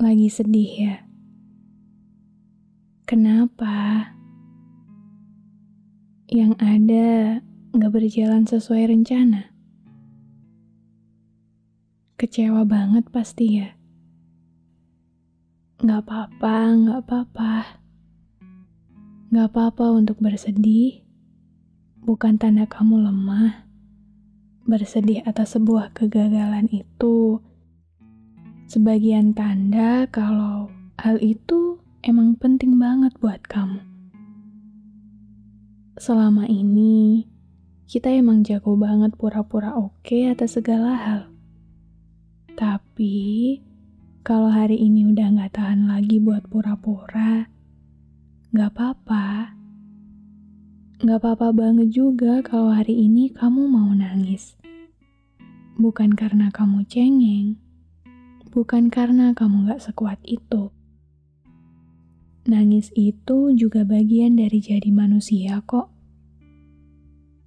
lagi sedih ya? Kenapa? Yang ada gak berjalan sesuai rencana? Kecewa banget pasti ya? Gak apa-apa, gak apa-apa. Gak apa-apa untuk bersedih, bukan tanda kamu lemah. Bersedih atas sebuah kegagalan itu sebagian tanda kalau hal itu emang penting banget buat kamu. Selama ini, kita emang jago banget pura-pura oke atas segala hal. Tapi, kalau hari ini udah gak tahan lagi buat pura-pura, gak apa-apa. Gak apa-apa banget juga kalau hari ini kamu mau nangis. Bukan karena kamu cengeng, bukan karena kamu gak sekuat itu. Nangis itu juga bagian dari jadi manusia kok.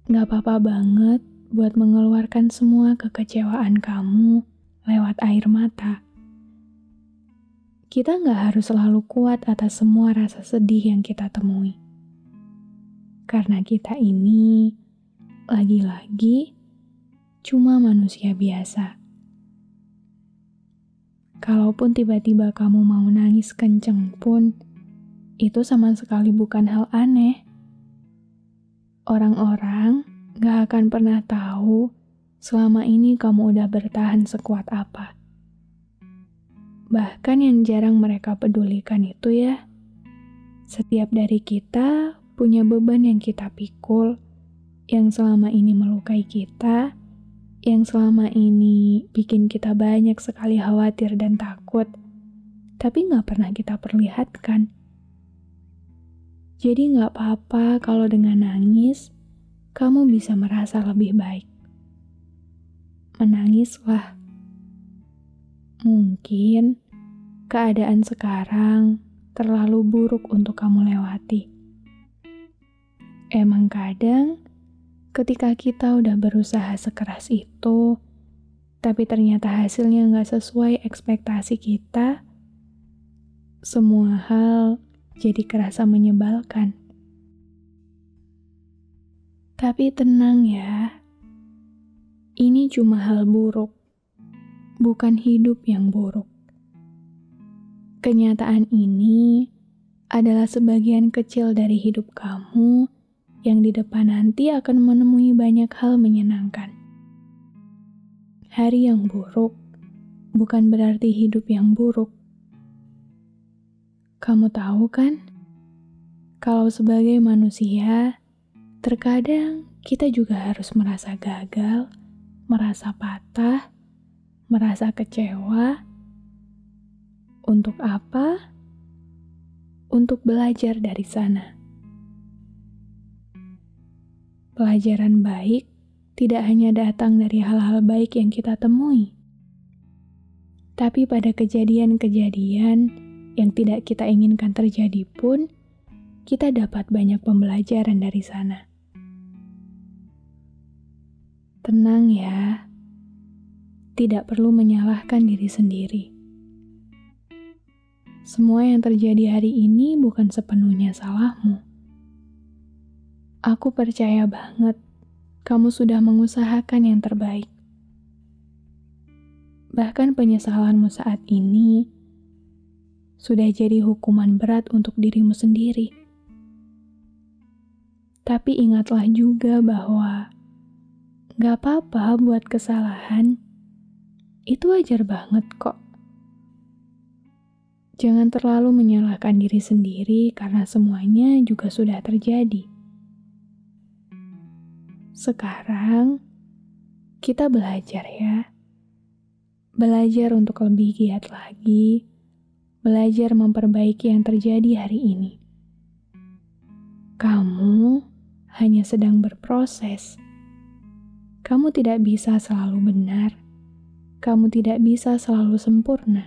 Gak apa-apa banget buat mengeluarkan semua kekecewaan kamu lewat air mata. Kita gak harus selalu kuat atas semua rasa sedih yang kita temui. Karena kita ini, lagi-lagi, cuma manusia biasa Kalaupun tiba-tiba kamu mau nangis kenceng pun, itu sama sekali bukan hal aneh. Orang-orang gak akan pernah tahu selama ini kamu udah bertahan sekuat apa. Bahkan yang jarang mereka pedulikan itu ya, setiap dari kita punya beban yang kita pikul, yang selama ini melukai kita, yang selama ini bikin kita banyak sekali khawatir dan takut, tapi nggak pernah kita perlihatkan. Jadi nggak apa-apa kalau dengan nangis, kamu bisa merasa lebih baik. Menangislah. Mungkin keadaan sekarang terlalu buruk untuk kamu lewati. Emang kadang ketika kita udah berusaha sekeras itu, tapi ternyata hasilnya nggak sesuai ekspektasi kita, semua hal jadi kerasa menyebalkan. Tapi tenang ya, ini cuma hal buruk, bukan hidup yang buruk. Kenyataan ini adalah sebagian kecil dari hidup kamu yang di depan nanti akan menemui banyak hal menyenangkan. Hari yang buruk bukan berarti hidup yang buruk. Kamu tahu kan, kalau sebagai manusia, terkadang kita juga harus merasa gagal, merasa patah, merasa kecewa. Untuk apa? Untuk belajar dari sana. Pelajaran baik tidak hanya datang dari hal-hal baik yang kita temui, tapi pada kejadian-kejadian yang tidak kita inginkan terjadi pun, kita dapat banyak pembelajaran dari sana. Tenang ya, tidak perlu menyalahkan diri sendiri. Semua yang terjadi hari ini bukan sepenuhnya salahmu Aku percaya banget kamu sudah mengusahakan yang terbaik. Bahkan penyesalanmu saat ini sudah jadi hukuman berat untuk dirimu sendiri. Tapi ingatlah juga bahwa gak apa-apa buat kesalahan. Itu wajar banget kok. Jangan terlalu menyalahkan diri sendiri karena semuanya juga sudah terjadi. Sekarang kita belajar ya. Belajar untuk lebih giat lagi, belajar memperbaiki yang terjadi hari ini. Kamu hanya sedang berproses. Kamu tidak bisa selalu benar. Kamu tidak bisa selalu sempurna.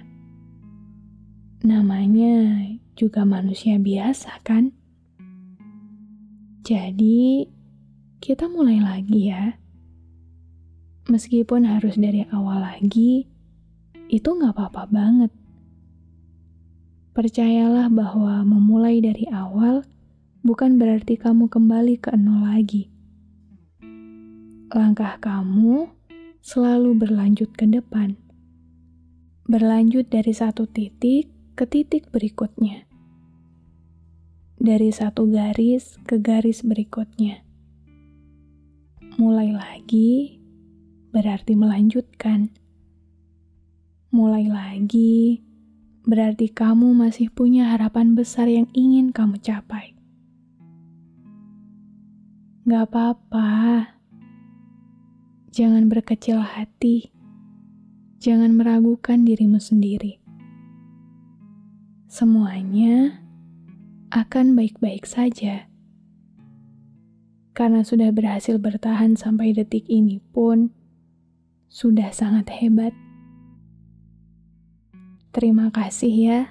Namanya juga manusia biasa, kan? Jadi, kita mulai lagi ya. Meskipun harus dari awal lagi, itu nggak apa-apa banget. Percayalah bahwa memulai dari awal bukan berarti kamu kembali ke nol lagi. Langkah kamu selalu berlanjut ke depan. Berlanjut dari satu titik ke titik berikutnya. Dari satu garis ke garis berikutnya. Mulai lagi berarti melanjutkan. Mulai lagi berarti kamu masih punya harapan besar yang ingin kamu capai. Gak apa-apa, jangan berkecil hati, jangan meragukan dirimu sendiri. Semuanya akan baik-baik saja. Karena sudah berhasil bertahan sampai detik ini pun, sudah sangat hebat. Terima kasih ya.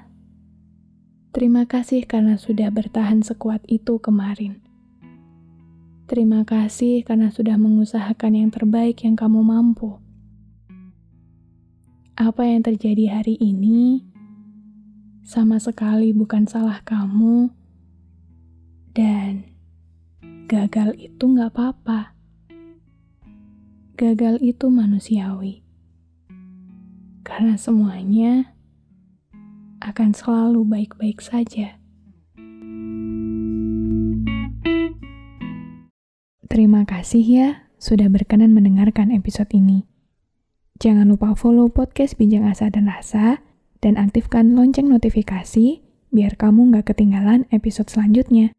Terima kasih karena sudah bertahan sekuat itu kemarin. Terima kasih karena sudah mengusahakan yang terbaik yang kamu mampu. Apa yang terjadi hari ini sama sekali bukan salah kamu, dan gagal itu nggak apa-apa. Gagal itu manusiawi, karena semuanya akan selalu baik-baik saja. Terima kasih ya sudah berkenan mendengarkan episode ini. Jangan lupa follow podcast Bincang Asa dan Rasa dan aktifkan lonceng notifikasi biar kamu nggak ketinggalan episode selanjutnya.